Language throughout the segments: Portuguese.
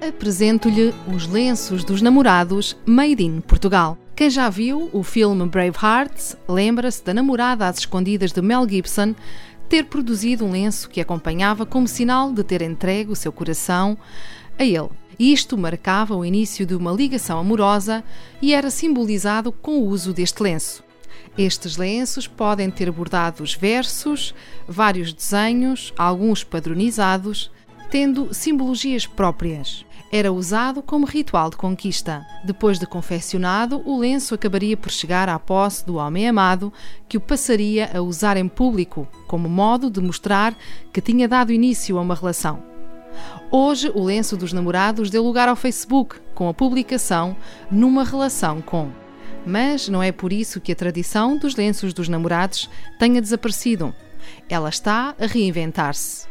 Apresento-lhe os lenços dos namorados Made in Portugal. Quem já viu o filme Braveheart lembra-se da namorada às escondidas de Mel Gibson ter produzido um lenço que acompanhava como sinal de ter entregue o seu coração a ele. Isto marcava o início de uma ligação amorosa e era simbolizado com o uso deste lenço. Estes lenços podem ter bordados versos, vários desenhos, alguns padronizados, tendo simbologias próprias. Era usado como ritual de conquista. Depois de confeccionado, o lenço acabaria por chegar à posse do homem amado, que o passaria a usar em público, como modo de mostrar que tinha dado início a uma relação. Hoje, o lenço dos namorados deu lugar ao Facebook, com a publicação Numa Relação com. Mas não é por isso que a tradição dos lenços dos namorados tenha desaparecido. Ela está a reinventar-se.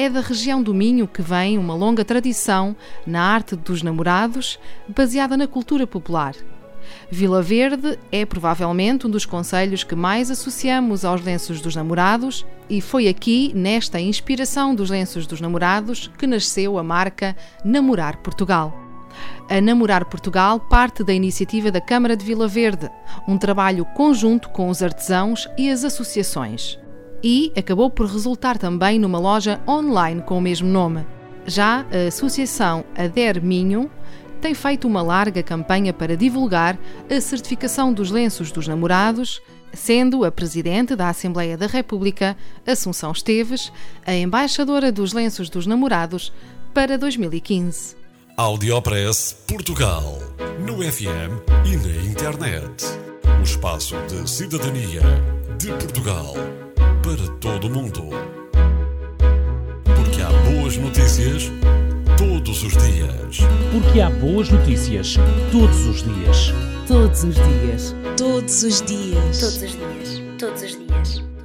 É da região do Minho que vem uma longa tradição na arte dos namorados, baseada na cultura popular. Vila Verde é provavelmente um dos conselhos que mais associamos aos lenços dos namorados, e foi aqui, nesta inspiração dos lenços dos namorados, que nasceu a marca Namorar Portugal. A Namorar Portugal parte da iniciativa da Câmara de Vila Verde, um trabalho conjunto com os artesãos e as associações e acabou por resultar também numa loja online com o mesmo nome. Já a Associação Ader Minho tem feito uma larga campanha para divulgar a certificação dos lenços dos namorados, sendo a Presidente da Assembleia da República, Assunção Esteves, a embaixadora dos lenços dos namorados para 2015. Audiopress Portugal. No FM e na internet. O espaço de cidadania de Portugal para todo o mundo. Porque há boas notícias todos os dias. Porque há boas notícias todos os dias. Todos os dias. Todos os dias. Todos os dias. Todos os dias.